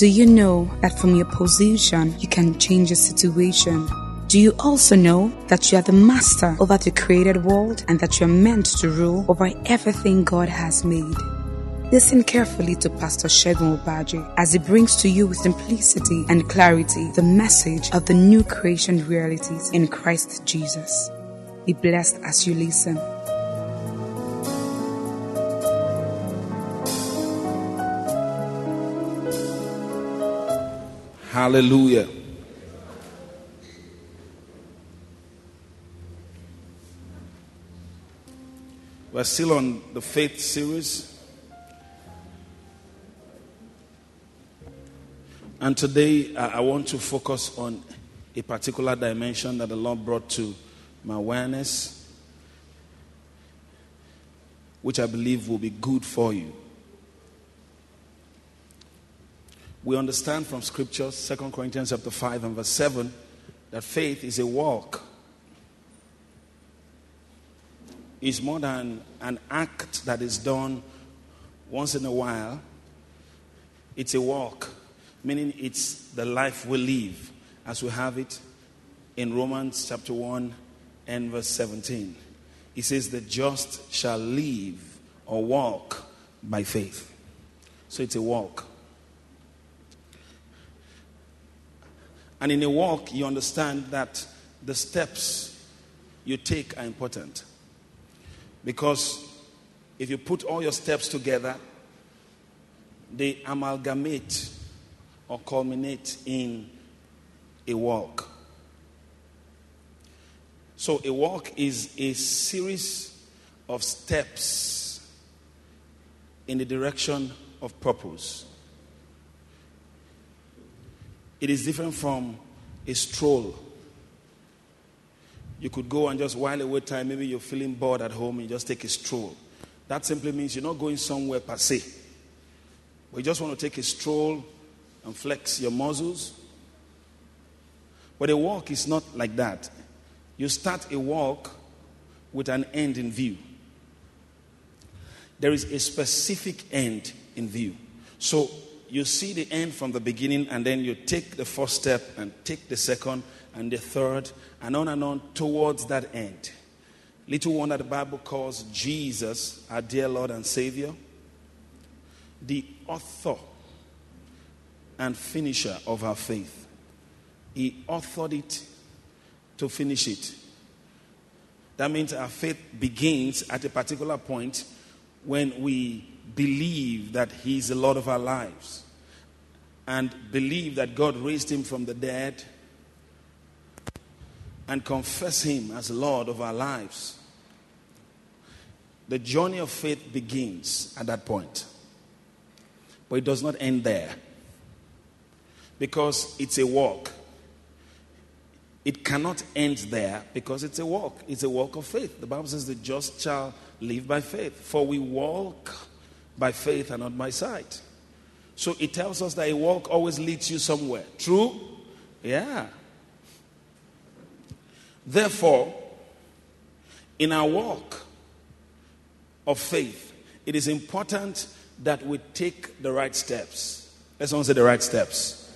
Do you know that from your position you can change a situation? Do you also know that you are the master over the created world and that you are meant to rule over everything God has made? Listen carefully to Pastor Segun Obadje as he brings to you with simplicity and clarity the message of the new creation realities in Christ Jesus. Be blessed as you listen. Hallelujah. We're still on the faith series. And today I want to focus on a particular dimension that the Lord brought to my awareness, which I believe will be good for you. We understand from scriptures, 2 Corinthians chapter 5 and verse 7, that faith is a walk. It's more than an act that is done once in a while. It's a walk, meaning it's the life we live as we have it in Romans chapter 1 and verse 17. It says, The just shall live or walk by faith. So it's a walk. And in a walk, you understand that the steps you take are important. Because if you put all your steps together, they amalgamate or culminate in a walk. So, a walk is a series of steps in the direction of purpose. It is different from a stroll. You could go and just while away time, maybe you're feeling bored at home, and you just take a stroll. That simply means you're not going somewhere per se. But you just want to take a stroll and flex your muscles. But a walk is not like that. You start a walk with an end in view. There is a specific end in view. So you see the end from the beginning, and then you take the first step, and take the second, and the third, and on and on towards that end. Little one that the Bible calls Jesus, our dear Lord and Savior, the author and finisher of our faith. He authored it to finish it. That means our faith begins at a particular point when we believe that He is the Lord of our lives and believe that God raised Him from the dead and confess Him as Lord of our lives. The journey of faith begins at that point. But it does not end there because it's a walk. It cannot end there because it's a walk. It's a walk of faith. The Bible says, The just shall live by faith. For we walk by faith and not by sight. So it tells us that a walk always leads you somewhere. True? Yeah. Therefore, in our walk of faith, it is important that we take the right steps. Let's all say the right steps.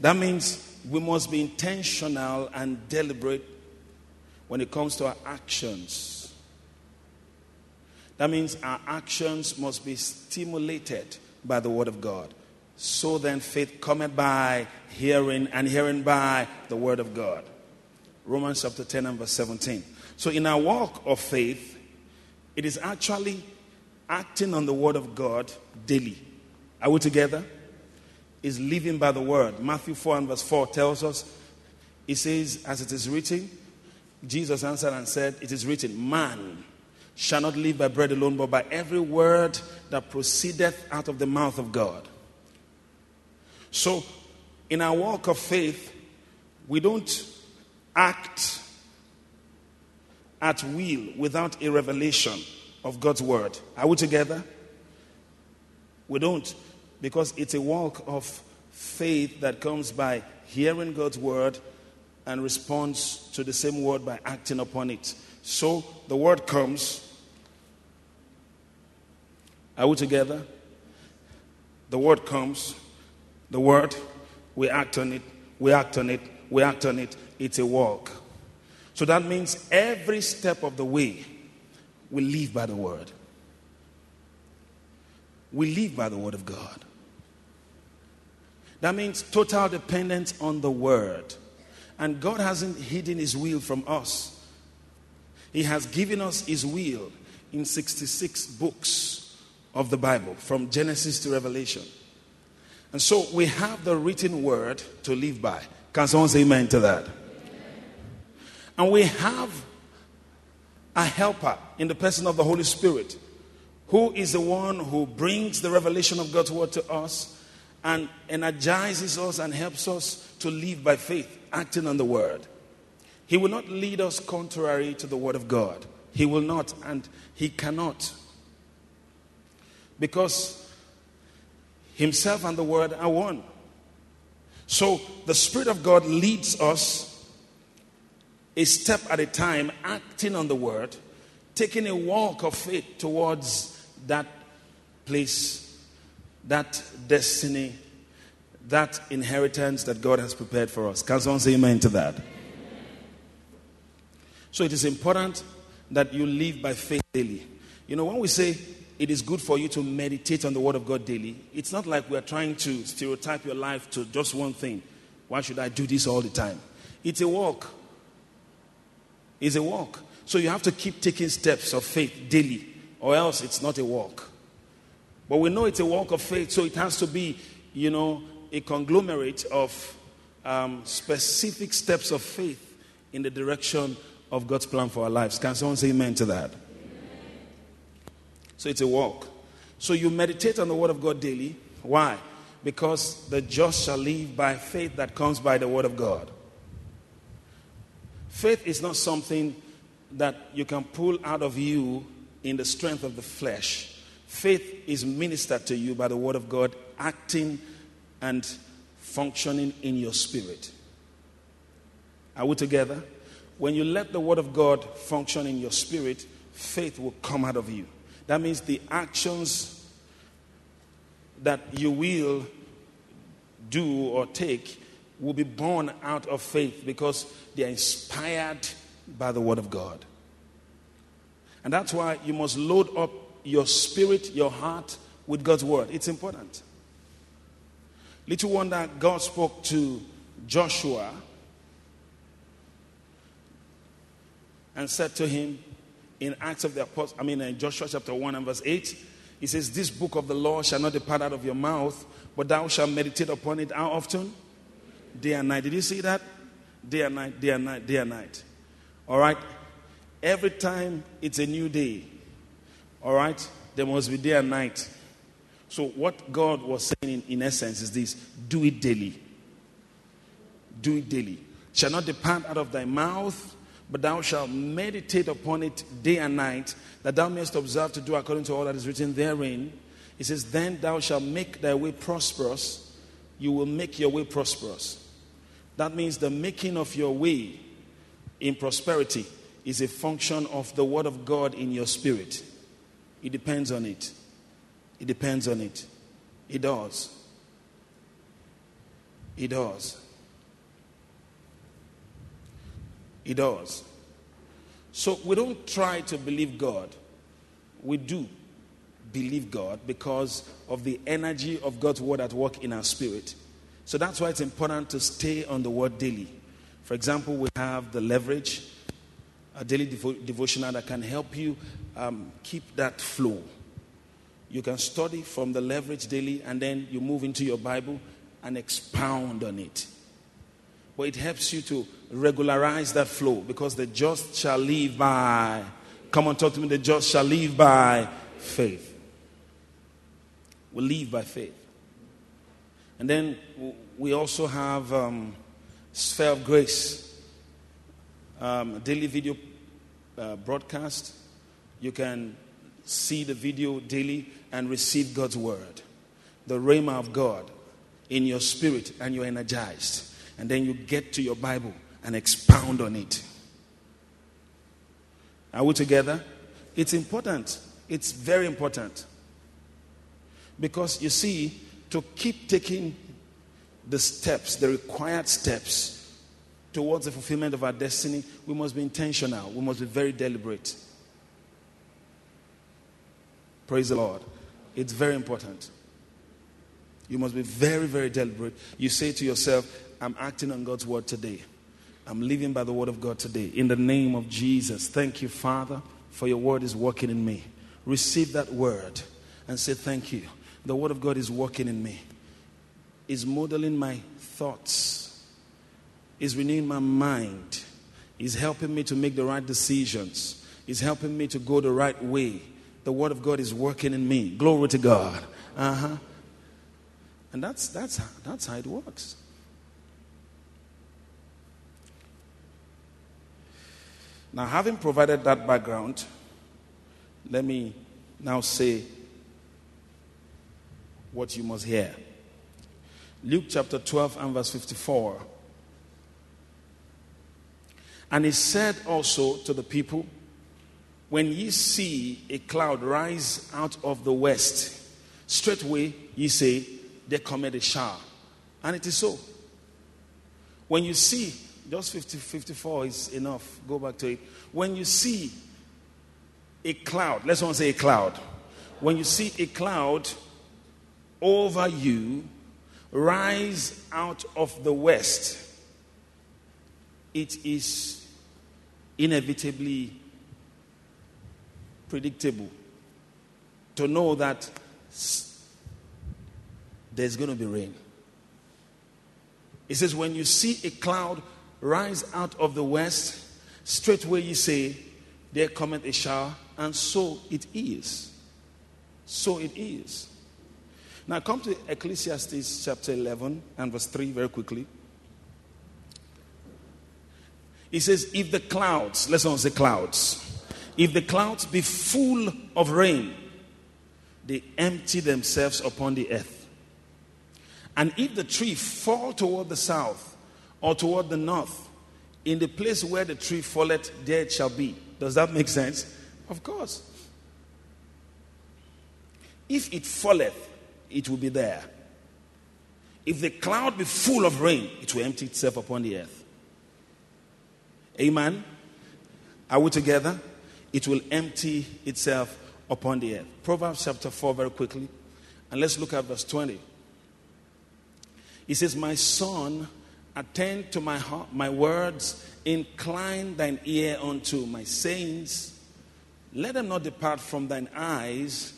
That means we must be intentional and deliberate when it comes to our actions. That means our actions must be stimulated by the Word of God. So then, faith cometh by hearing, and hearing by the Word of God. Romans chapter 10 and verse 17. So, in our walk of faith, it is actually acting on the Word of God daily. Are we together? Is living by the Word. Matthew 4 and verse 4 tells us, it says, As it is written, Jesus answered and said, It is written, Man shall not live by bread alone, but by every word that proceedeth out of the mouth of God. So, in our walk of faith, we don't act at will without a revelation of God's word. Are we together? We don't, because it's a walk of faith that comes by hearing God's word and responds to the same word by acting upon it. So the word comes. Are we together? The word comes. The word, we act on it, we act on it, we act on it. It's a walk. So that means every step of the way, we live by the word. We live by the word of God. That means total dependence on the word. And God hasn't hidden his will from us. He has given us his will in 66 books of the Bible, from Genesis to Revelation. And so we have the written word to live by. Can someone say amen to that? And we have a helper in the person of the Holy Spirit, who is the one who brings the revelation of God's word to us and energizes us and helps us to live by faith, acting on the word. He will not lead us contrary to the word of God. He will not, and he cannot. Because himself and the word are one. So the Spirit of God leads us a step at a time, acting on the word, taking a walk of faith towards that place, that destiny, that inheritance that God has prepared for us. Can someone say amen to that? So it is important that you live by faith daily. You know, when we say it is good for you to meditate on the Word of God daily, it's not like we're trying to stereotype your life to just one thing. Why should I do this all the time? It's a walk. It's a walk. So you have to keep taking steps of faith daily, or else it's not a walk. But we know it's a walk of faith, so it has to be, you know, a conglomerate of um, specific steps of faith in the direction of God's plan for our lives. Can someone say amen to that? So it's a walk. So you meditate on the Word of God daily. Why? Because the just shall live by faith that comes by the Word of God. Faith is not something that you can pull out of you in the strength of the flesh. Faith is ministered to you by the Word of God, acting and functioning in your spirit. Are we together? When you let the Word of God function in your spirit, faith will come out of you. That means the actions that you will do or take will be born out of faith because they are inspired by the Word of God. And that's why you must load up your spirit, your heart with God's Word. It's important. Little wonder God spoke to Joshua and said to him in Acts of the Apostles, I mean, in Joshua chapter 1 and verse 8, he says, This book of the law shall not depart out of your mouth, but thou shalt meditate upon it how often? Day and night. Did you see that? Day and night, day and night, day and night. All right? Every time it's a new day, all right, there must be day and night. So, what God was saying in, in essence is this do it daily. Do it daily. Shall not depart out of thy mouth, but thou shalt meditate upon it day and night, that thou mayest observe to do according to all that is written therein. He says, Then thou shalt make thy way prosperous. You will make your way prosperous. That means the making of your way in prosperity is a function of the word of God in your spirit. It depends on it. It depends on it. It does. It does. He does. So we don't try to believe God. We do believe God because of the energy of God's word at work in our spirit. So that's why it's important to stay on the word daily. For example, we have the leverage, a daily devo- devotional that can help you um, keep that flow. You can study from the leverage daily and then you move into your Bible and expound on it. But it helps you to regularize that flow because the just shall live by. Come on, talk to me. The just shall live by faith. We live by faith. And then we also have um, Sphere of Grace, um, daily video uh, broadcast. You can see the video daily and receive God's word, the rhema of God in your spirit, and you're energized. And then you get to your Bible and expound on it. Are we together? It's important. It's very important. Because you see, to keep taking the steps, the required steps towards the fulfillment of our destiny, we must be intentional. We must be very deliberate. Praise the Lord. It's very important. You must be very, very deliberate. You say to yourself, I'm acting on God's word today. I'm living by the word of God today. In the name of Jesus. Thank you, Father, for your word is working in me. Receive that word and say, Thank you. The word of God is working in me, is modeling my thoughts, is renewing my mind, is helping me to make the right decisions, is helping me to go the right way. The word of God is working in me. Glory to God. Uh huh. And that's, that's, that's how it works. Now, having provided that background, let me now say what you must hear. Luke chapter 12 and verse 54. And he said also to the people, When ye see a cloud rise out of the west, straightway ye say, they commit a shower. And it is so. When you see, just 50, 54 is enough. Go back to it. When you see a cloud, let's not say a cloud. When you see a cloud over you rise out of the west, it is inevitably predictable to know that there's going to be rain. It says, When you see a cloud rise out of the west, straightway you say, There cometh a shower, and so it is. So it is. Now come to Ecclesiastes chapter 11 and verse 3 very quickly. He says, If the clouds, let's not say clouds, if the clouds be full of rain, they empty themselves upon the earth. And if the tree fall toward the south or toward the north, in the place where the tree falleth, there it shall be. Does that make sense? Of course. If it falleth, it will be there. If the cloud be full of rain, it will empty itself upon the earth. Amen. Are we together? It will empty itself upon the earth. Proverbs chapter 4, very quickly. And let's look at verse 20. He says, My son, attend to my, heart, my words, incline thine ear unto my sayings. Let them not depart from thine eyes.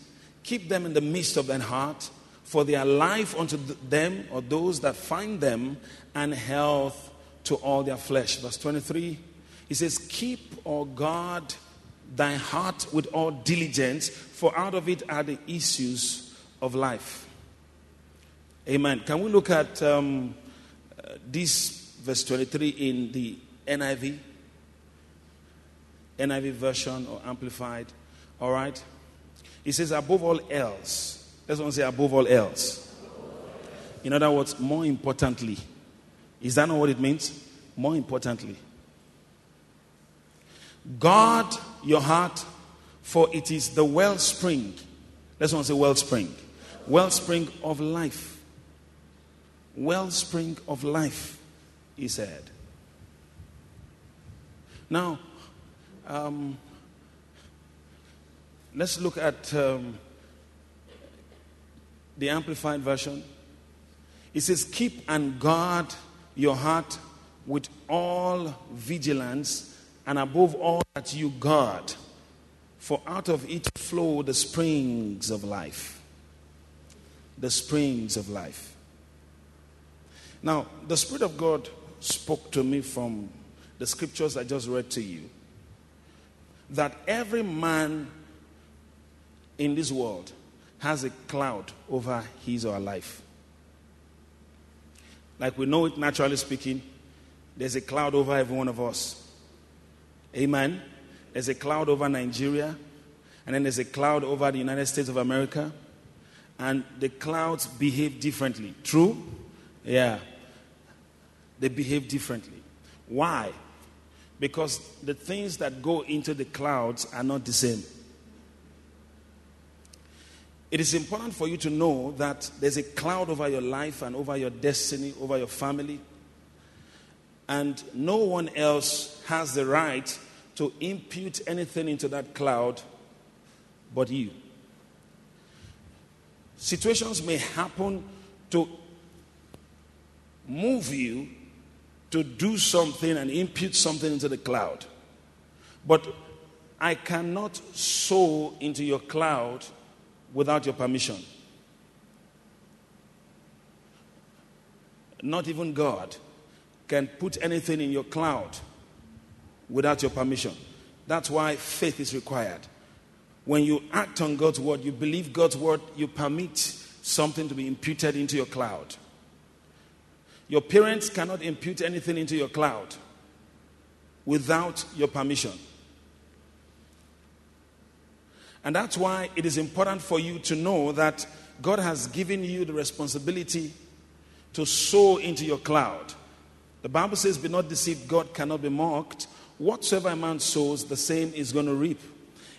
Keep them in the midst of thine heart, for they are life unto them or those that find them, and health to all their flesh. Verse 23, he says, Keep, O God, thy heart with all diligence, for out of it are the issues of life. Amen. Can we look at um, this verse 23 in the NIV? NIV version or amplified. All right. He says, above all else. Let's not say above all else. In other words, more importantly. Is that not what it means? More importantly. Guard your heart, for it is the wellspring. Let's not say wellspring. Wellspring of life wellspring of life, he said. Now, um, let's look at um, the Amplified Version. It says, Keep and guard your heart with all vigilance, and above all that you guard, for out of it flow the springs of life. The springs of life. Now, the Spirit of God spoke to me from the scriptures I just read to you that every man in this world has a cloud over his or her life. Like we know it naturally speaking, there's a cloud over every one of us. Amen. There's a cloud over Nigeria, and then there's a cloud over the United States of America, and the clouds behave differently. True? Yeah. They behave differently. Why? Because the things that go into the clouds are not the same. It is important for you to know that there's a cloud over your life and over your destiny, over your family. And no one else has the right to impute anything into that cloud but you. Situations may happen to move you to do something and impute something into the cloud. But I cannot sow into your cloud without your permission. Not even God can put anything in your cloud without your permission. That's why faith is required. When you act on God's word, you believe God's word, you permit something to be imputed into your cloud. Your parents cannot impute anything into your cloud without your permission. And that's why it is important for you to know that God has given you the responsibility to sow into your cloud. The Bible says, Be not deceived, God cannot be mocked. Whatsoever a man sows, the same is going to reap.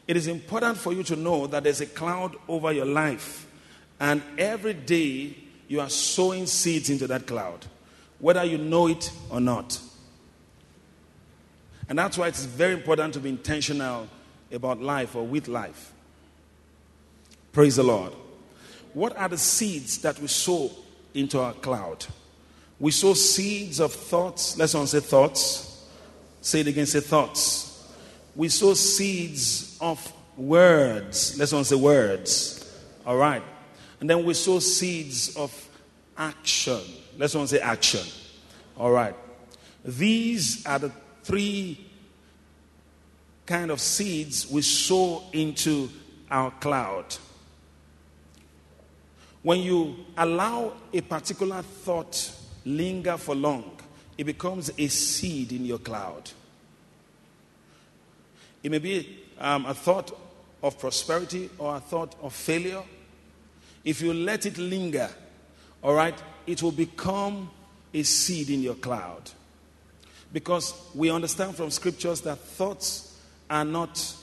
It is important for you to know that there's a cloud over your life, and every day you are sowing seeds into that cloud, whether you know it or not. And that's why it's very important to be intentional about life or with life. Praise the Lord. What are the seeds that we sow into our cloud? We sow seeds of thoughts. Let's all say thoughts. Say it again, say thoughts. We sow seeds of words. Let's all say words. All right. And then we sow seeds of action. Let's all say action. All right. These are the three kind of seeds we sow into our cloud. When you allow a particular thought linger for long, it becomes a seed in your cloud. It may be um, a thought of prosperity or a thought of failure. If you let it linger, all right, it will become a seed in your cloud. Because we understand from scriptures that thoughts are not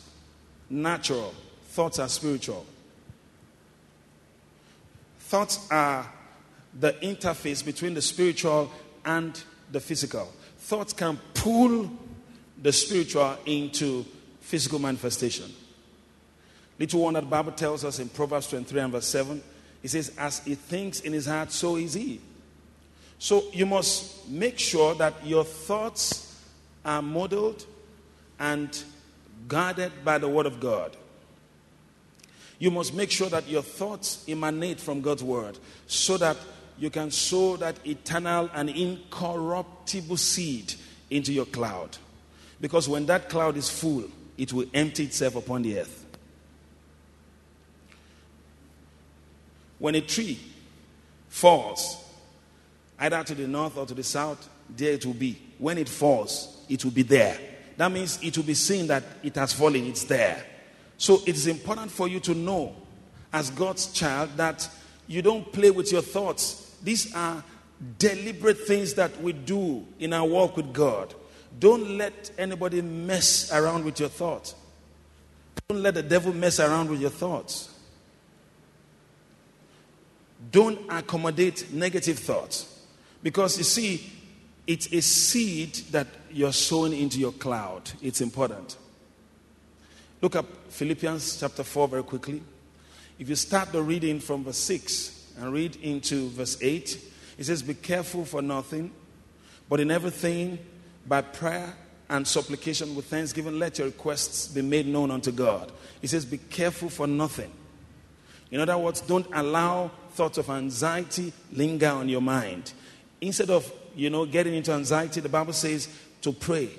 natural, thoughts are spiritual. Thoughts are the interface between the spiritual and the physical. Thoughts can pull the spiritual into physical manifestation. Little that the Bible tells us in Proverbs 23 and verse 7, it says, As he thinks in his heart, so is he. So you must make sure that your thoughts are modeled and guarded by the Word of God. You must make sure that your thoughts emanate from God's word so that you can sow that eternal and incorruptible seed into your cloud. Because when that cloud is full, it will empty itself upon the earth. When a tree falls, either to the north or to the south, there it will be. When it falls, it will be there. That means it will be seen that it has fallen, it's there. So it is important for you to know, as God's child, that you don't play with your thoughts. These are deliberate things that we do in our walk with God. Don't let anybody mess around with your thoughts. Don't let the devil mess around with your thoughts. Don't accommodate negative thoughts. Because you see, it's a seed that you're sowing into your cloud. It's important. Look up Philippians chapter 4 very quickly. If you start the reading from verse 6 and read into verse 8, it says, Be careful for nothing, but in everything, by prayer and supplication with thanksgiving, let your requests be made known unto God. He says, Be careful for nothing. In other words, don't allow thoughts of anxiety linger on your mind. Instead of, you know, getting into anxiety, the Bible says to pray.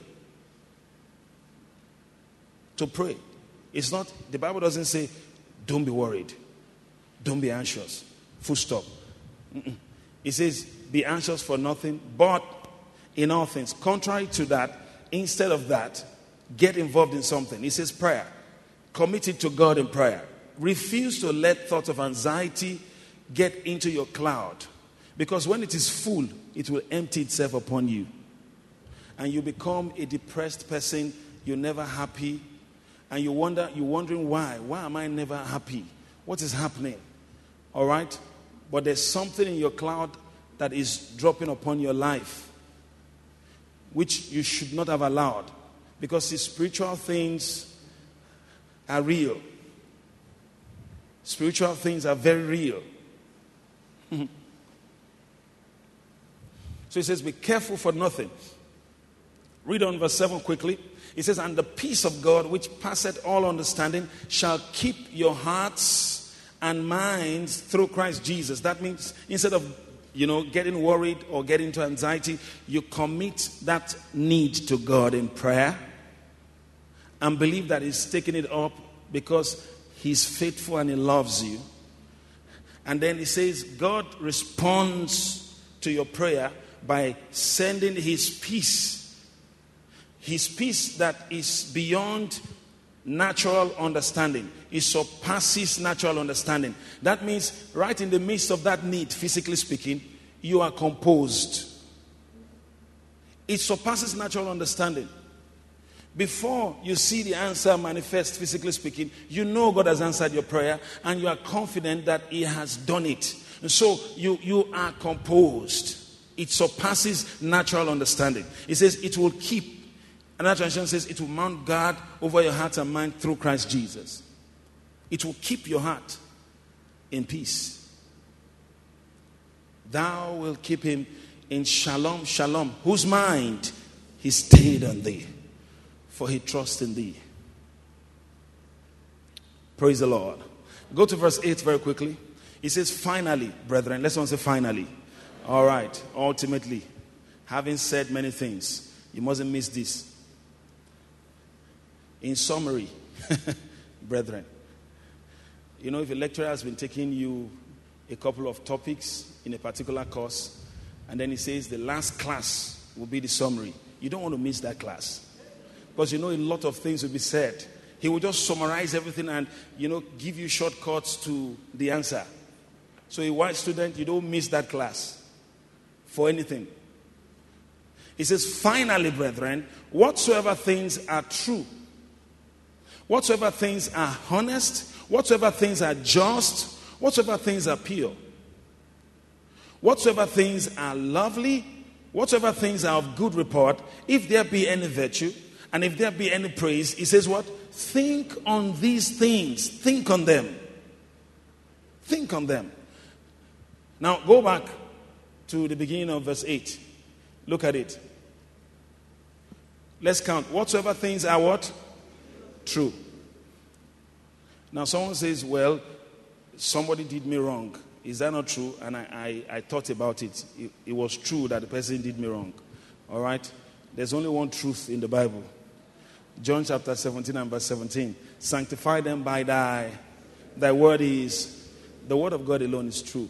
To pray. It's not, the Bible doesn't say, don't be worried, don't be anxious. Full stop. Mm-mm. It says, be anxious for nothing, but in all things. Contrary to that, instead of that, get involved in something. It says prayer. Commit it to God in prayer. Refuse to let thoughts of anxiety get into your cloud. Because when it is full, it will empty itself upon you. And you become a depressed person. You're never happy and you wonder, you're wondering why. Why am I never happy? what is happening. All right? But there's something in your cloud that is dropping upon your life, which you should not have allowed. Because the spiritual things are real. Spiritual things are very real. so he says, Be careful for nothing. Read on verse 7 quickly. He says, And the peace of God, which passeth all understanding, shall keep your hearts and minds through Christ Jesus. That means instead of you know, getting worried or getting into anxiety, you commit that need to God in prayer and believe that He's taking it up because He's faithful and He loves you. And then He says, God responds to your prayer by sending His peace. His peace that is beyond natural understanding. It surpasses natural understanding. That means, right in the midst of that need, physically speaking, you are composed. It surpasses natural understanding. Before you see the answer manifest, physically speaking, you know God has answered your prayer and you are confident that He has done it. And so you, you are composed. It surpasses natural understanding. It says it will keep Another translation says it will mount guard over your heart and mind through Christ Jesus. It will keep your heart in peace. Thou will keep him in shalom, shalom, whose mind he stayed on thee, for he trusts in thee. Praise the Lord. Go to verse 8 very quickly. He says, Finally, brethren, let's not say finally. All right, ultimately, having said many things, you mustn't miss this. In summary, brethren, you know, if a lecturer has been taking you a couple of topics in a particular course, and then he says the last class will be the summary, you don't want to miss that class. Because you know, a lot of things will be said. He will just summarize everything and, you know, give you shortcuts to the answer. So, a white student, you don't miss that class for anything. He says, finally, brethren, whatsoever things are true Whatsoever things are honest, whatsoever things are just, whatsoever things are pure, whatsoever things are lovely, whatsoever things are of good report, if there be any virtue, and if there be any praise, he says what? Think on these things. Think on them. Think on them. Now go back to the beginning of verse 8. Look at it. Let's count. Whatsoever things are what? true. Now, someone says, Well, somebody did me wrong. Is that not true? And I, I, I thought about it. it. It was true that the person did me wrong. All right? There's only one truth in the Bible. John chapter 17 and verse 17. Sanctify them by thy, thy word is, the word of God alone is true.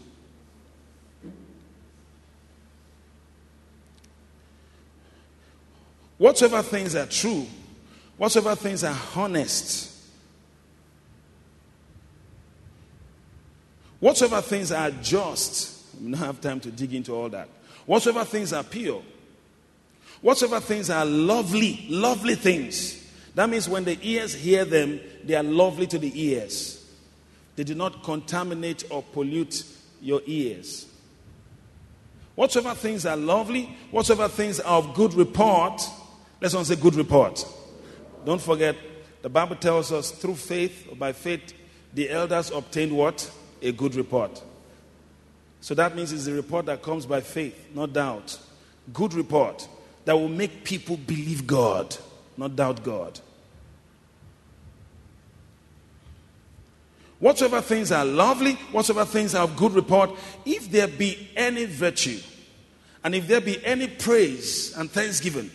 Whatsoever things are true, Whatsoever things are honest, whatsoever things are just, we don't have time to dig into all that. Whatsoever things are pure, whatsoever things are lovely, lovely things. That means when the ears hear them, they are lovely to the ears. They do not contaminate or pollute your ears. Whatsoever things are lovely, whatsoever things are of good report, let's not say good report. Don't forget, the Bible tells us through faith, or by faith, the elders obtained what? A good report. So that means it's a report that comes by faith, not doubt. Good report that will make people believe God, not doubt God. Whatsoever things are lovely, whatsoever things are of good report, if there be any virtue, and if there be any praise and thanksgiving,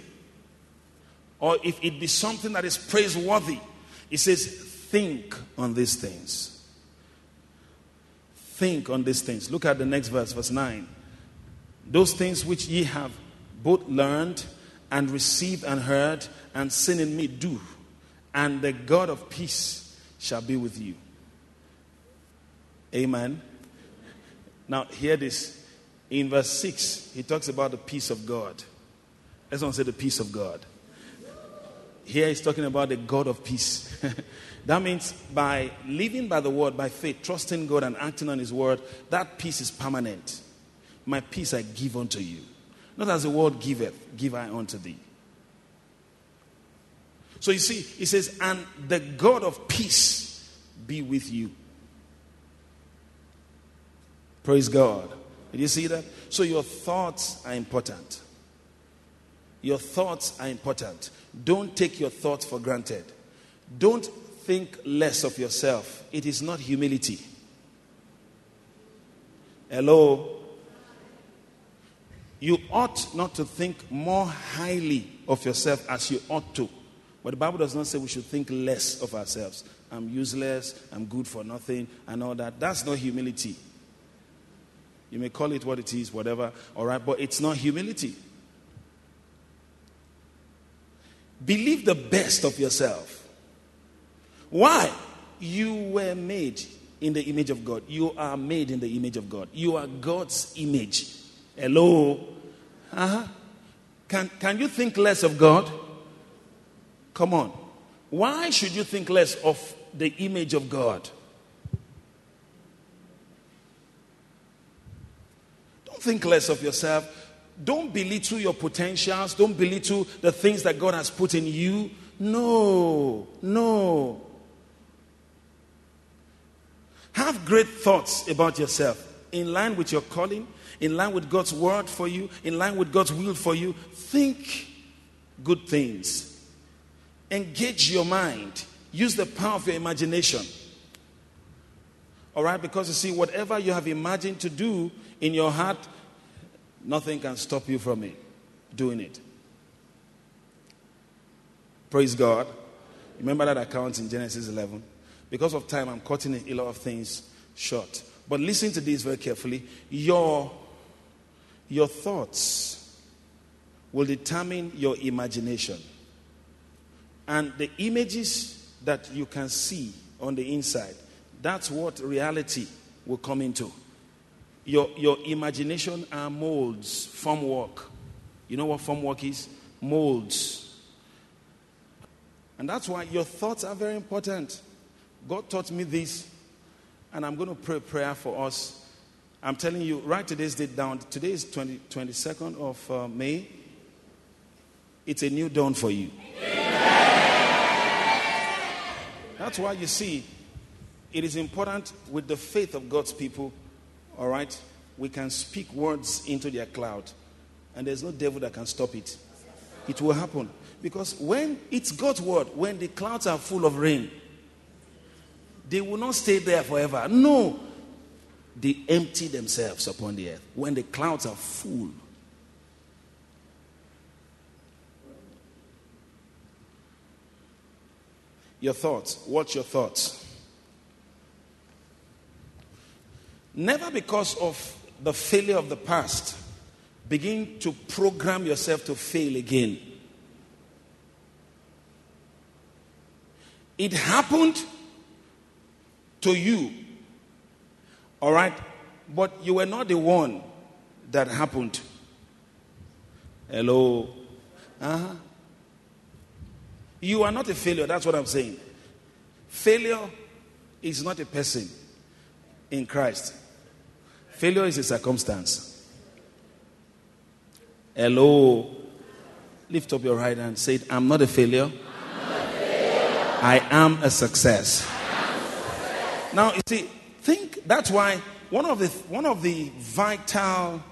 or if it be something that is praiseworthy, it says, think on these things. Think on these things. Look at the next verse, verse 9. Those things which ye have both learned and received and heard and seen in me, do, and the God of peace shall be with you. Amen. Now, hear this. In verse 6, he talks about the peace of God. Let's not say the peace of God. Here he's talking about the God of peace. that means by living by the word, by faith, trusting God and acting on his word, that peace is permanent. My peace I give unto you. Not as the world giveth, give I unto thee. So you see, he says, and the God of peace be with you. Praise God. Did you see that? So your thoughts are important. Your thoughts are important. Don't take your thoughts for granted. Don't think less of yourself. It is not humility. Hello? You ought not to think more highly of yourself as you ought to. But the Bible does not say we should think less of ourselves. I'm useless, I'm good for nothing, and all that. That's not humility. You may call it what it is, whatever, all right, but it's not humility. Believe the best of yourself. Why? You were made in the image of God. You are made in the image of God. You are God's image. Hello? Uh-huh. Can, can you think less of God? Come on. Why should you think less of the image of God? Don't think less of yourself. Don't belittle your potentials. Don't belittle the things that God has put in you. No, no. Have great thoughts about yourself in line with your calling, in line with God's word for you, in line with God's will for you. Think good things. Engage your mind. Use the power of your imagination. All right? Because you see, whatever you have imagined to do in your heart, nothing can stop you from it, doing it. Praise God. Remember that account in Genesis 11? Because of time, I'm cutting a lot of things short. But listen to this very carefully. Your, your thoughts will determine your imagination. And the images that you can see on the inside, that's what reality will come into. Your, your imagination are molds, form work. You know what form work is? Molds. And that's why your thoughts are very important. God taught me this, and I'm going to pray a prayer for us. I'm telling you, write today's date down. Today is 20, 22nd of uh, May. It's a new dawn for you. That's why you see, it is important with the faith of God's people, all right? We can speak words into their cloud, and there's no devil that can stop it. It will happen. Because when it's God's word, when the clouds are full of rain, they will not stay there forever. No. They empty themselves upon the earth when the clouds are full. Your thoughts. Watch your thoughts. Never because of the failure of the past begin to program yourself to fail again. It happened to you, all right, but you were not the one that happened. Hello? Uh huh. You are not a failure. That's what I'm saying. Failure is not a person in Christ, failure is a circumstance. Hello. Lift up your right hand. Say. I'm not a failure. I am a success. Now, you see, think that's why one of the, one of the vital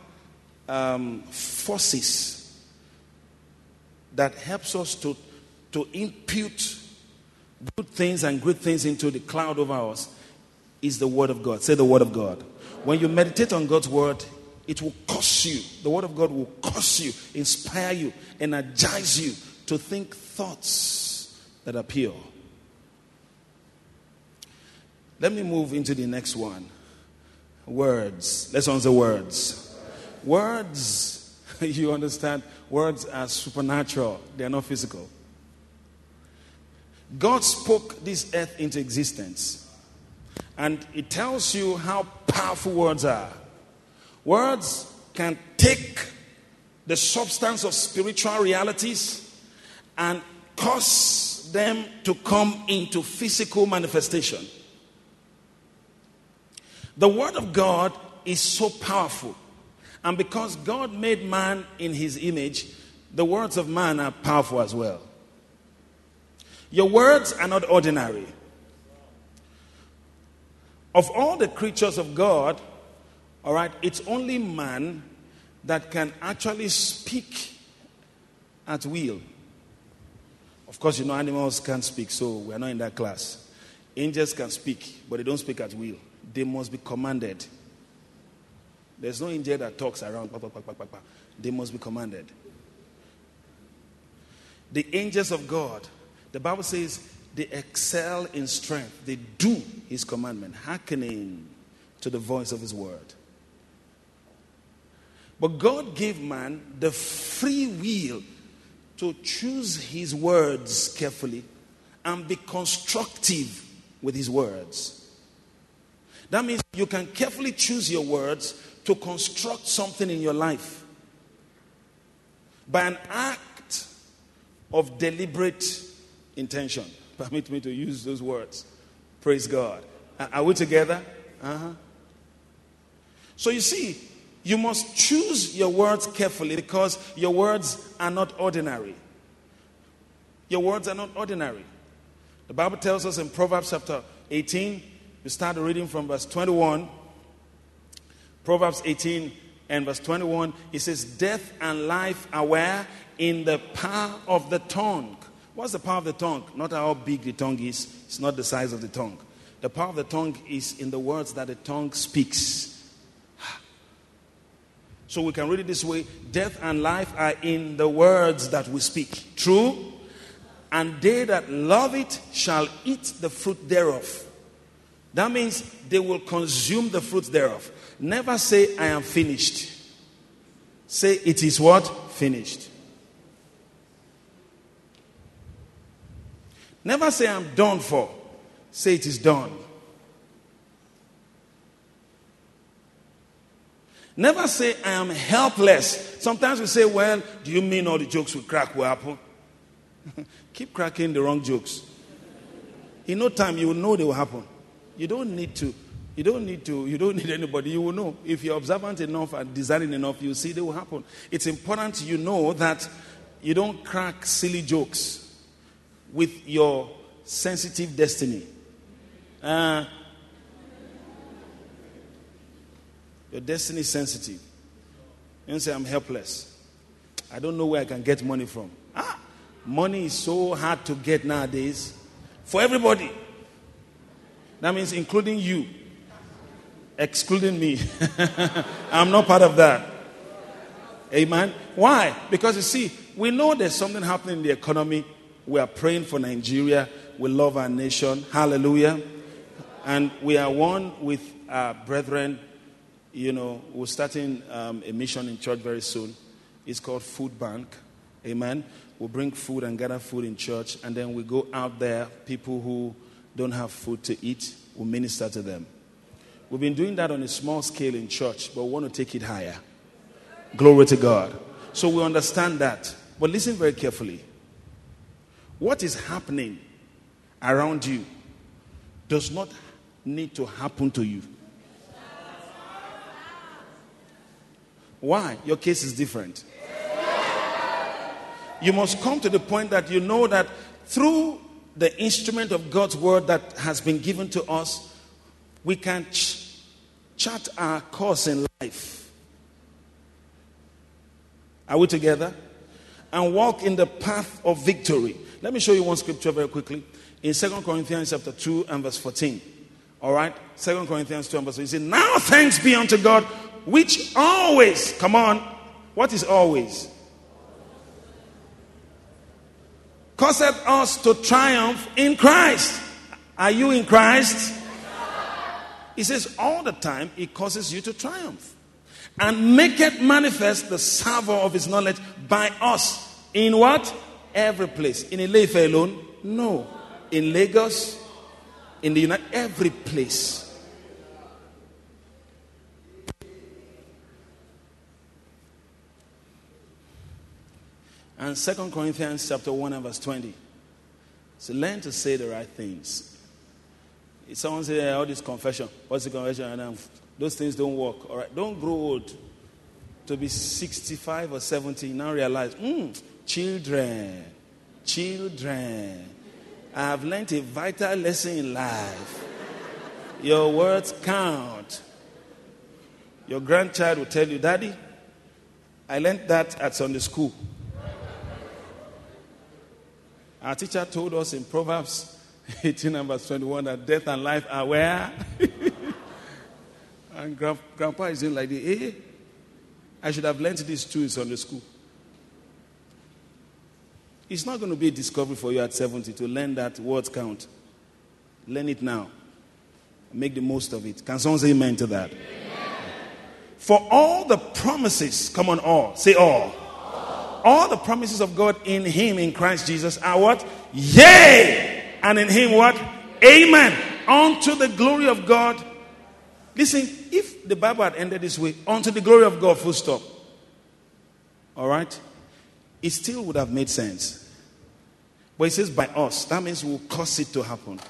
um, forces that helps us to to impute good things and great things into the cloud over us is the Word of God. Say the Word of God. When you meditate on God's Word, it will cause you, the Word of God will cause you, inspire you, energize you to think thoughts that are pure. Let me move into the next one. Words. Let's answer words. Words, you understand, words are supernatural, they are not physical. God spoke this earth into existence. And it tells you how powerful words are. Words can take the substance of spiritual realities and cause them to come into physical manifestation. The Word of God is so powerful. And because God made man in his image, the words of man are powerful as well. Your words are not ordinary. Of all the creatures of God, all right, it's only man that can actually speak at will. Of course, you know, animals can't speak, so we're not in that class. Angels can speak, but they don't speak at will. They must be commanded. There's no angel that talks around. They must be commanded. The angels of God, the Bible says, they excel in strength. They do his commandment, hearkening to the voice of his word. But God gave man the free will to choose his words carefully and be constructive with his words. That means you can carefully choose your words to construct something in your life by an act of deliberate intention. Permit me to use those words. Praise God. Are we together? Uh-huh. So you see, you must choose your words carefully because your words are not ordinary. Your words are not ordinary. The Bible tells us in Proverbs chapter 18, we start reading from verse 21. Proverbs 18 and verse 21, it says, Death and life are where? In the power of the tongue. What's the power of the tongue? Not how big the tongue is, it's not the size of the tongue. The power of the tongue is in the words that the tongue speaks. So we can read it this way Death and life are in the words that we speak. True? And they that love it shall eat the fruit thereof. That means they will consume the fruit thereof. Never say, I am finished. Say, it is what? Finished. Never say, I'm done for. Say, it is done. Never say, I am helpless. Sometimes we say, Well, do you mean all the jokes we crack will happen? Keep cracking the wrong jokes. In no time, you will know they will happen. You don't need to. You don't need to. You don't need anybody. You will know. If you're observant enough and discerning enough, you see they will happen. It's important you know that you don't crack silly jokes with your sensitive destiny. Uh, your destiny is sensitive. You say, I'm helpless. I don't know where I can get money from. Ah, money is so hard to get nowadays for everybody. That means including you, excluding me. I'm not part of that. Amen. Why? Because you see, we know there's something happening in the economy. We are praying for Nigeria. We love our nation. Hallelujah. And we are one with our brethren. You know, we're starting um, a mission in church very soon. It's called Food Bank. Amen. We'll bring food and gather food in church, and then we go out there, people who don't have food to eat, we minister to them. We've been doing that on a small scale in church, but we want to take it higher. Glory to God. So we understand that. But listen very carefully. What is happening around you does not need to happen to you. Why? Your case is different. You must come to the point that you know that through the instrument of God's word that has been given to us, we can ch- chart our course in life. Are we together? And walk in the path of victory. Let me show you one scripture very quickly. In Second Corinthians chapter 2 and verse 14. All right? Second Corinthians 2 and verse 14. He said, Now thanks be unto God, which always, come on, what is always? Causeth us to triumph in Christ. Are you in Christ? He says all the time it causes you to triumph. And make it manifest the savour of his knowledge by us. In what? Every place. In Ile-Ife alone? No. In Lagos? In the United every place. And Second Corinthians chapter 1 and verse 20. So learn to say the right things. If someone say all this confession, what's the confession? And um, those things don't work. All right, don't grow old to be 65 or 70. Now realize, mm, children, children. I have learned a vital lesson in life. Your words count. Your grandchild will tell you, Daddy, I learned that at Sunday school. Our teacher told us in Proverbs 18 number 21 that death and life are where? and grand, grandpa is in like the eh? I should have learned this too in Sunday school. It's not going to be a discovery for you at 70 to learn that words count. Learn it now. Make the most of it. Can someone say amen to that? Amen. For all the promises, come on, all. Say all. All. The promises of God in Him, in Christ Jesus, are what? Yea! And in Him, what? Amen. Unto the glory of God. Listen, if the Bible had ended this way, unto the glory of God, full stop. All right? It still would have made sense. But it says by us. That means we'll cause it to happen.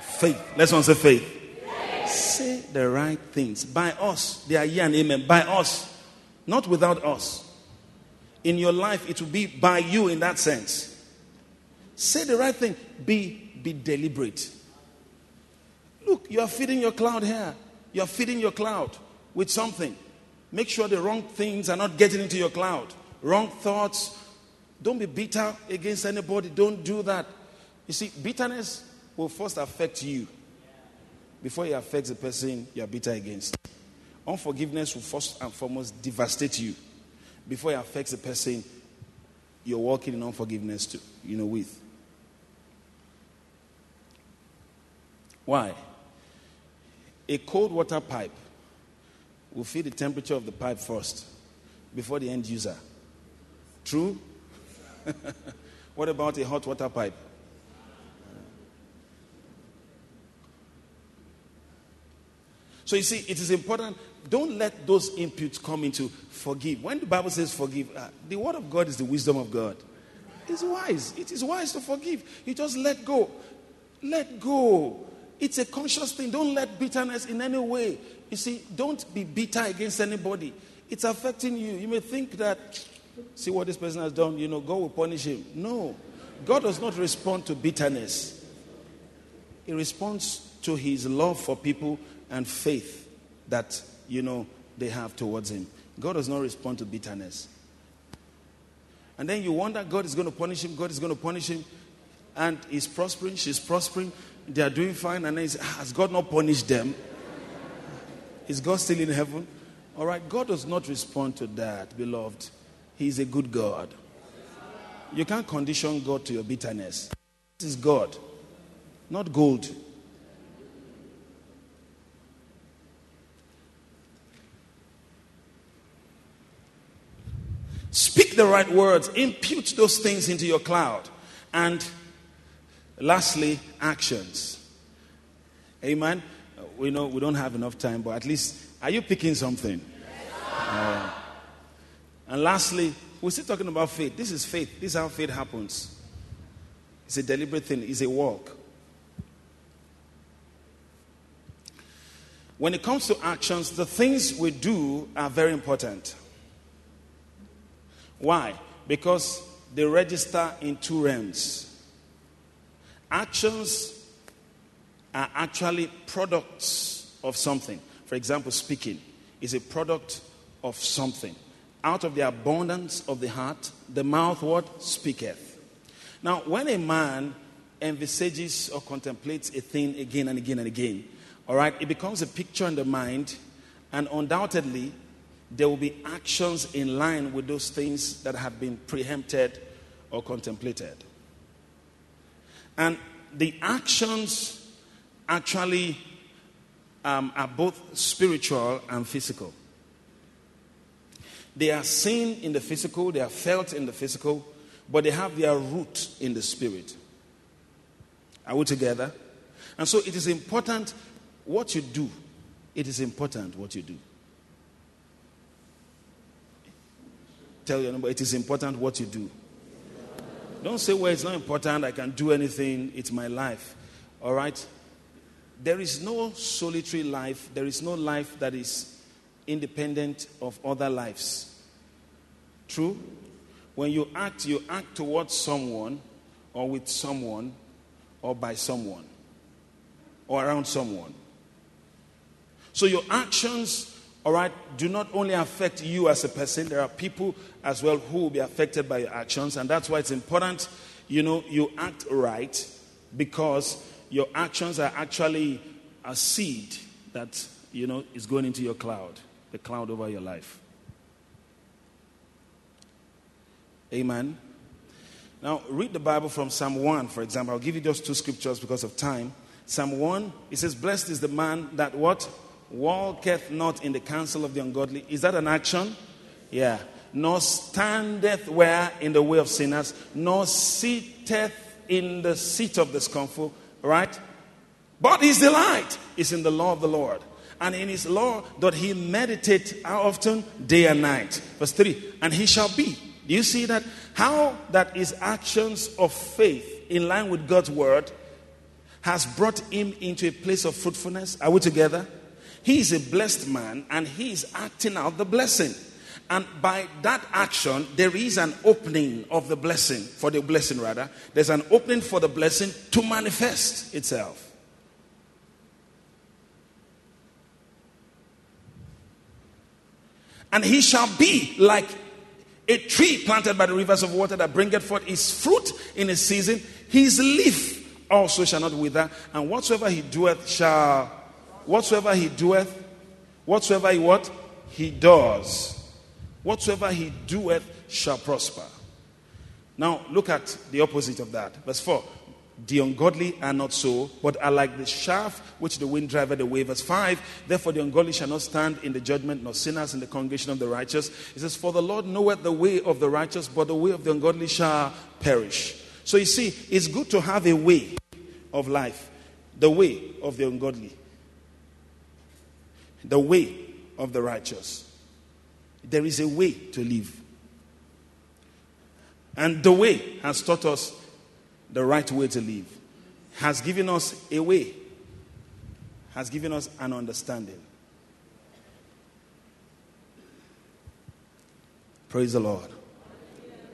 Faith. Let's one say faith. Say the right things. By us. They are yeah and amen. By us. Not without us. In your life, it will be by you in that sense. Say the right thing. Be, be deliberate. Look, you are feeding your cloud here. You are feeding your cloud with something. Make sure the wrong things are not getting into your cloud. Wrong thoughts. Don't be bitter against anybody. Don't do that. You see, bitterness will first affect you before it affects the person you are bitter against. Unforgiveness will first and foremost devastate you before it affects the person you're walking in unforgiveness to, you know, with. Why? A cold water pipe will feel the temperature of the pipe first before the end user. True? what about a hot water pipe? So you see, it is important. Don't let those inputs come into forgive. When the Bible says forgive, uh, the word of God is the wisdom of God. It's wise. It is wise to forgive. You just let go. Let go. It's a conscious thing. Don't let bitterness in any way. You see, don't be bitter against anybody. It's affecting you. You may think that, see what this person has done, you know, God will punish him. No. God does not respond to bitterness, He responds to His love for people and faith that, you know, they have towards Him. God does not respond to bitterness. And then you wonder God is going to punish him, God is going to punish him. And he's prospering, she's prospering, they are doing fine. And then Has God not punished them? Is God still in heaven? All right, God does not respond to that, beloved. He's a good God. You can't condition God to your bitterness. This is God, not gold. Speak the right words, impute those things into your cloud. And lastly, actions. Amen. We know we don't have enough time, but at least, are you picking something? Uh, and lastly, we're still talking about faith. This is faith. This is how faith happens. It's a deliberate thing, it's a walk. When it comes to actions, the things we do are very important. Why? Because they register in two realms. Actions are actually products of something. For example, speaking is a product of something. Out of the abundance of the heart, the mouth what? Speaketh. Now, when a man envisages or contemplates a thing again and again and again, all right, it becomes a picture in the mind, and undoubtedly, there will be actions in line with those things that have been preempted or contemplated. And the actions actually um, are both spiritual and physical. They are seen in the physical, they are felt in the physical, but they have their root in the spirit. Are we together? And so it is important what you do. It is important what you do. Tell your neighbor, it is important what you do. Don't say, well, it's not important. I can do anything. It's my life. All right? There is no solitary life. There is no life that is independent of other lives. True? When you act, you act towards someone or with someone or by someone or around someone. So your actions, all right, do not only affect you as a person, there are people as well who will be affected by your actions. And that's why it's important, you know, you act right because your actions are actually a seed that, you know, is going into your cloud, the cloud over your life. Amen. Now, read the Bible from Psalm 1, for example. I'll give you just two scriptures because of time. Psalm 1, it says, Blessed is the man that what? Walketh not in the counsel of the ungodly. Is that an action? Yeah. Nor standeth where in the way of sinners, nor sitteth in the seat of the scornful, right? But his delight is in the law of the Lord. And in his law doth he meditate how often? Day and night. Verse 3 And he shall be do you see that? How that his actions of faith in line with God's word has brought him into a place of fruitfulness. Are we together? He is a blessed man and he is acting out the blessing. And by that action, there is an opening of the blessing, for the blessing rather. There's an opening for the blessing to manifest itself. And he shall be like a tree planted by the rivers of water that bringeth forth his fruit in his season, his leaf also shall not wither, and whatsoever he doeth shall, whatsoever he doeth, whatsoever he what? He does. Whatsoever he doeth shall prosper. Now look at the opposite of that. Verse 4. The ungodly are not so, but are like the shaft which the wind driveth away. Verse 5 Therefore the ungodly shall not stand in the judgment, nor sinners in the congregation of the righteous. It says, For the Lord knoweth the way of the righteous, but the way of the ungodly shall perish. So you see, it's good to have a way of life, the way of the ungodly, the way of the righteous. There is a way to live. And the way has taught us the right way to live, has given us a way, has given us an understanding. Praise the Lord.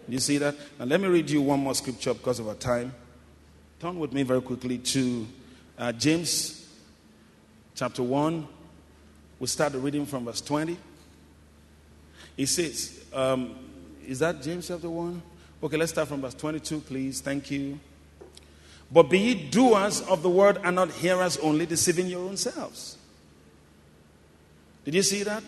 You see that? Now, let me read you one more scripture because of our time. Turn with me very quickly to uh, James chapter 1. We start the reading from verse 20. He says, um, Is that James chapter 1? Okay, let's start from verse 22, please. Thank you. But be ye doers of the word and not hearers only, deceiving your own selves. Did you see that?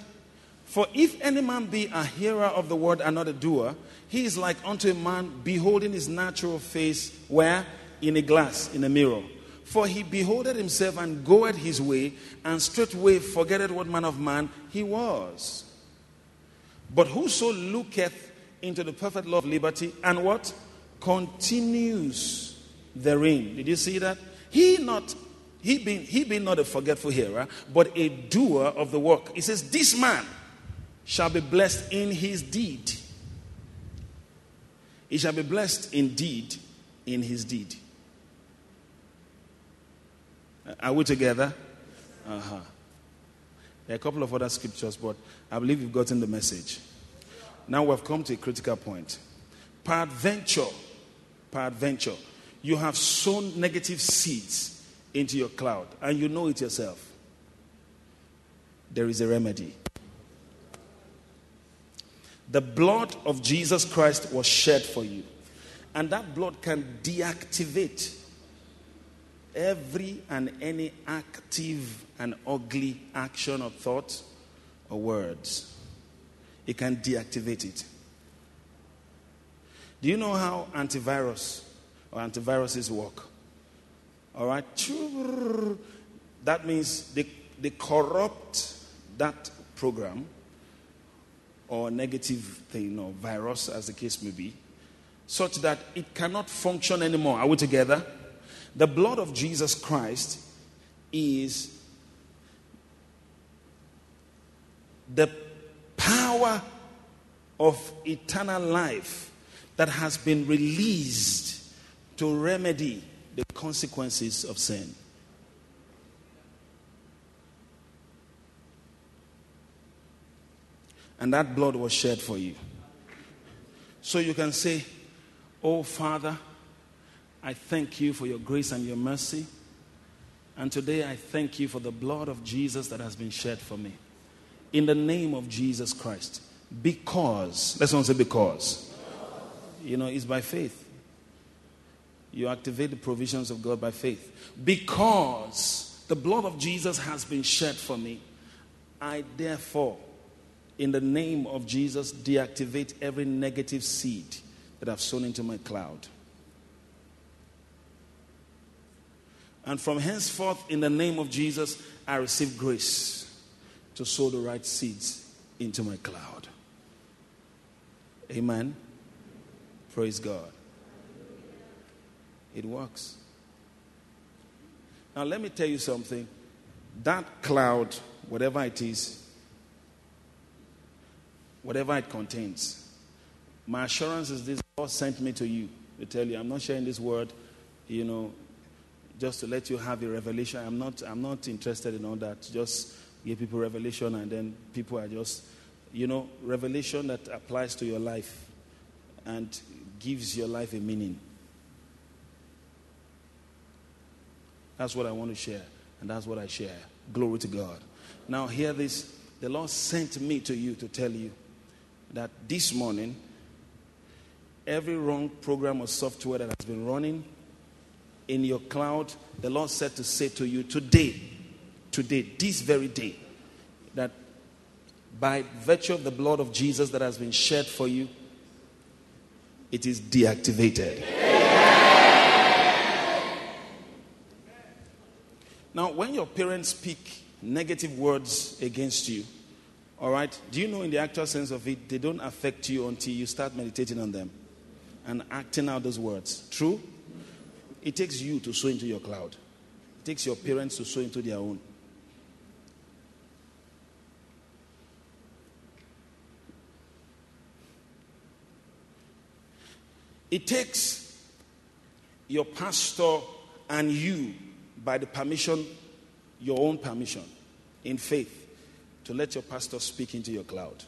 For if any man be a hearer of the word and not a doer, he is like unto a man beholding his natural face where? In a glass, in a mirror. For he beholdeth himself and goeth his way, and straightway forgetteth what man of man he was. But whoso looketh into the perfect law of liberty and what? Continues therein. Did you see that? He not he being he being not a forgetful hearer, but a doer of the work. He says, This man shall be blessed in his deed. He shall be blessed indeed in his deed. Are we together? Uh-huh. There are a couple of other scriptures, but I believe you've gotten the message. Now we've come to a critical point. Peradventure, peradventure, you have sown negative seeds into your cloud, and you know it yourself. There is a remedy. The blood of Jesus Christ was shed for you, and that blood can deactivate every and any active and ugly action or thought or words. It can deactivate it. Do you know how antivirus or antiviruses work. All right? That means they, they corrupt that program or negative thing or virus, as the case may be, such that it cannot function anymore. Are we together? The blood of Jesus Christ is the power of eternal life that has been released to remedy the consequences of sin. And that blood was shed for you. So you can say, Oh, Father, I thank you for your grace and your mercy. And today I thank you for the blood of Jesus that has been shed for me. In the name of Jesus Christ. Because, let's not say because. You know, it's by faith. You activate the provisions of God by faith. Because the blood of Jesus has been shed for me, I therefore, in the name of Jesus, deactivate every negative seed that I've sown into my cloud. And from henceforth, in the name of Jesus, I receive grace to sow the right seeds into my cloud. Amen. Praise God. It works. Now, let me tell you something. That cloud, whatever it is, whatever it contains, my assurance is this God sent me to you to tell you. I'm not sharing this word, you know, just to let you have a revelation. I'm not, I'm not interested in all that. Just give people revelation and then people are just, you know, revelation that applies to your life and gives your life a meaning. That's what I want to share, and that's what I share. Glory to God. Now, hear this. The Lord sent me to you to tell you that this morning, every wrong program or software that has been running in your cloud, the Lord said to say to you today, today, this very day, that by virtue of the blood of Jesus that has been shed for you, it is deactivated. Now, when your parents speak negative words against you, all right, do you know in the actual sense of it, they don't affect you until you start meditating on them and acting out those words? True? It takes you to sow into your cloud, it takes your parents to sow into their own. It takes your pastor and you, by the permission, your own permission, in faith, to let your pastor speak into your cloud.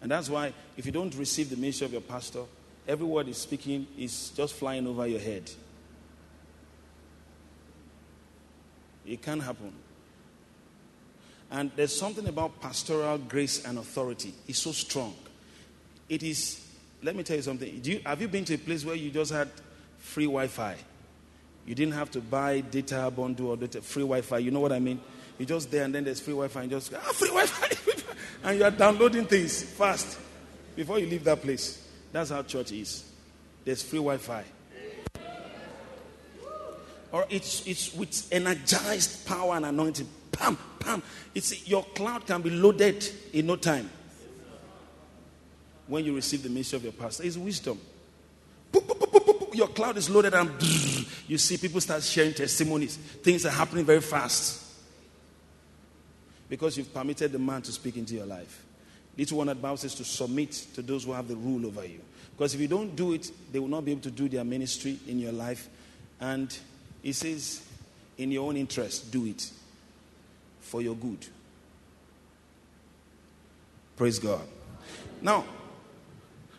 And that's why, if you don't receive the ministry of your pastor, every word he's speaking is just flying over your head. It can't happen. And there's something about pastoral grace and authority. It's so strong. It is let me tell you something. You, have you been to a place where you just had free Wi Fi? You didn't have to buy data bundle or data, free Wi Fi. You know what I mean? You're just there and then there's free Wi Fi and just, ah, free Wi Fi. and you are downloading things fast before you leave that place. That's how church is. There's free Wi Fi. Or it's, it's with energized power and anointing. Pam, pam. It's, your cloud can be loaded in no time when you receive the ministry of your pastor is wisdom. Your cloud is loaded and you see people start sharing testimonies. Things are happening very fast. Because you've permitted the man to speak into your life. Little one that says to submit to those who have the rule over you. Because if you don't do it, they will not be able to do their ministry in your life. And he says, in your own interest, do it for your good. Praise God. Now,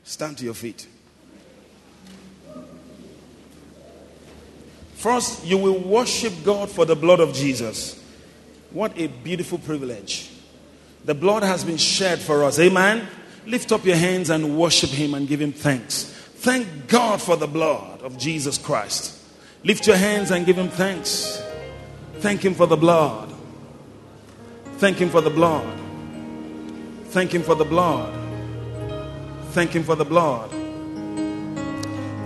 Stand to your feet. First, you will worship God for the blood of Jesus. What a beautiful privilege. The blood has been shed for us. Amen. Lift up your hands and worship Him and give Him thanks. Thank God for the blood of Jesus Christ. Lift your hands and give Him thanks. Thank Him for the blood. Thank Him for the blood. Thank Him for the blood. Thank Him for the blood.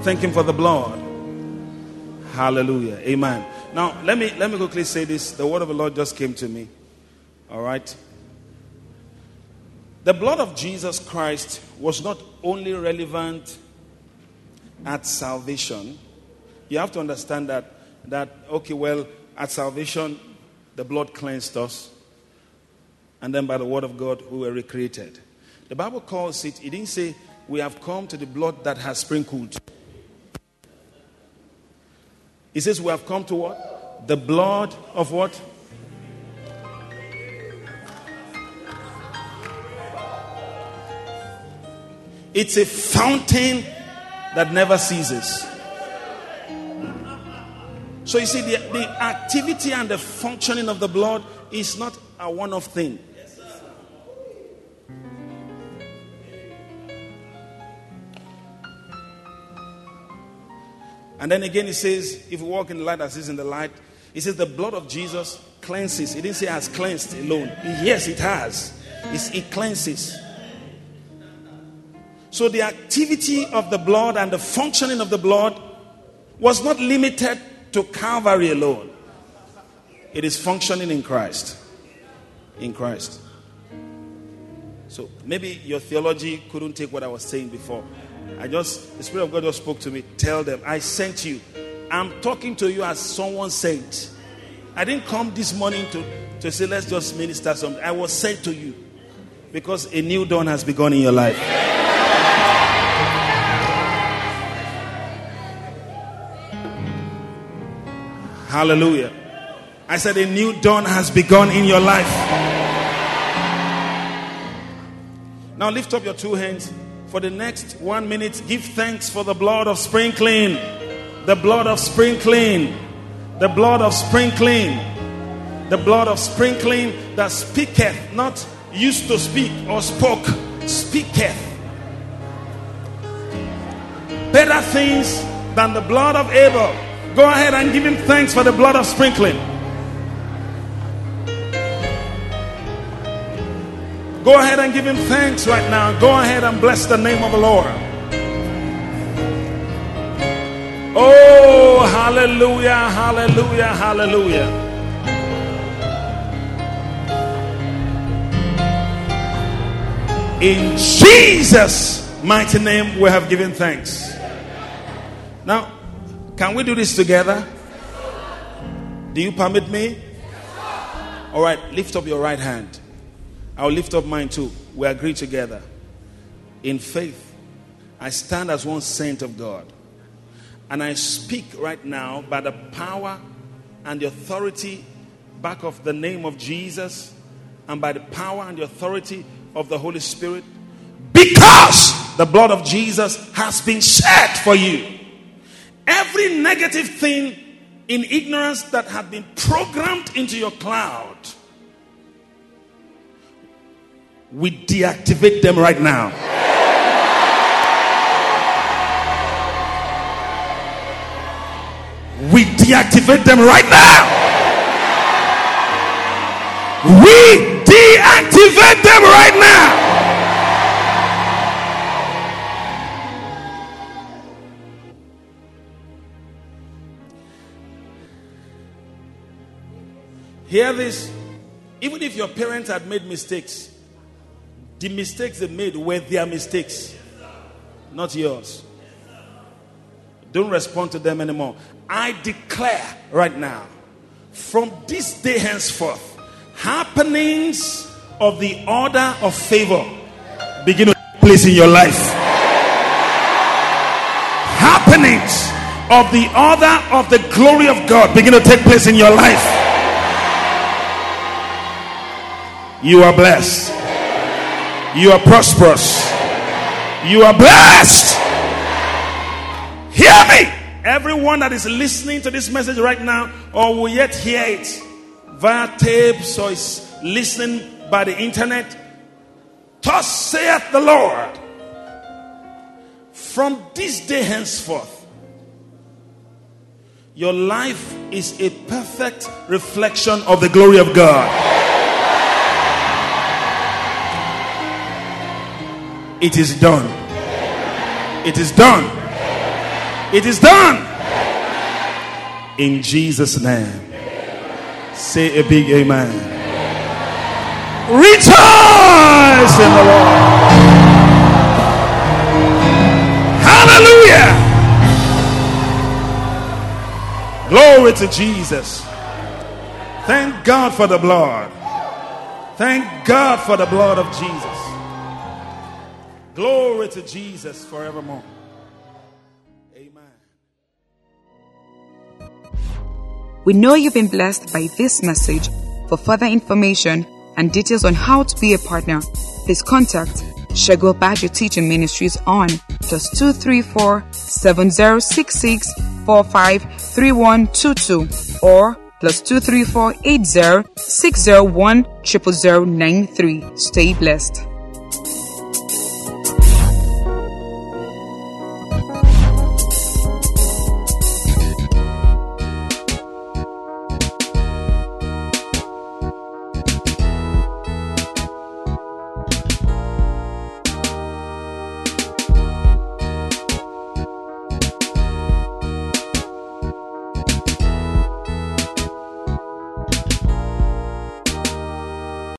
Thank Him for the blood. Hallelujah. Amen. Now, let me, let me quickly say this. The word of the Lord just came to me. All right. The blood of Jesus Christ was not only relevant at salvation. You have to understand that, that okay, well, at salvation, the blood cleansed us. And then by the word of God, we were recreated. The Bible calls it, it didn't say we have come to the blood that has sprinkled. He says, We have come to what? The blood of what? It's a fountain that never ceases. So you see, the, the activity and the functioning of the blood is not a one off thing. And then again, he says, if we walk in the light as is in the light, he says the blood of Jesus cleanses. He didn't say has cleansed alone. Yes, it has. It's, it cleanses. So the activity of the blood and the functioning of the blood was not limited to Calvary alone. It is functioning in Christ. In Christ. So maybe your theology couldn't take what I was saying before. I just, the Spirit of God just spoke to me. Tell them, I sent you. I'm talking to you as someone sent. I didn't come this morning to, to say, let's just minister something. I was sent to you because a new dawn has begun in your life. Hallelujah. I said, a new dawn has begun in your life. Now lift up your two hands for the next one minute, give thanks for the blood of sprinkling. The blood of sprinkling. The blood of sprinkling. The blood of sprinkling that speaketh, not used to speak or spoke, speaketh. Better things than the blood of Abel. Go ahead and give him thanks for the blood of sprinkling. Go ahead and give him thanks right now. Go ahead and bless the name of the Lord. Oh, hallelujah, hallelujah, hallelujah. In Jesus' mighty name, we have given thanks. Now, can we do this together? Do you permit me? All right, lift up your right hand. I'll lift up mine too. We agree together. In faith, I stand as one saint of God. And I speak right now by the power and the authority back of the name of Jesus and by the power and the authority of the Holy Spirit because the blood of Jesus has been shed for you. Every negative thing in ignorance that had been programmed into your cloud we deactivate them right now. We deactivate them right now. We deactivate them right now. Hear this. Even if your parents had made mistakes, the mistakes they made were their mistakes, not yours. Don't respond to them anymore. I declare right now, from this day henceforth, happenings of the order of favor begin to take place in your life. Happenings of the order of the glory of God begin to take place in your life. You are blessed. You are prosperous. You are blessed. Hear me. Everyone that is listening to this message right now, or will yet hear it via tapes or is listening by the internet, thus saith the Lord, from this day henceforth, your life is a perfect reflection of the glory of God. It is done. It is done. It is done. In Jesus' name. Say a big amen. Rejoice in the Lord. Hallelujah. Glory to Jesus. Thank God for the blood. Thank God for the blood of Jesus. Glory to Jesus forevermore. Amen. We know you've been blessed by this message. For further information and details on how to be a partner, please contact Segun Obadje Teaching Ministries on plus 234 7066 453122 or plus 234 80 601 00093. Stay blessed.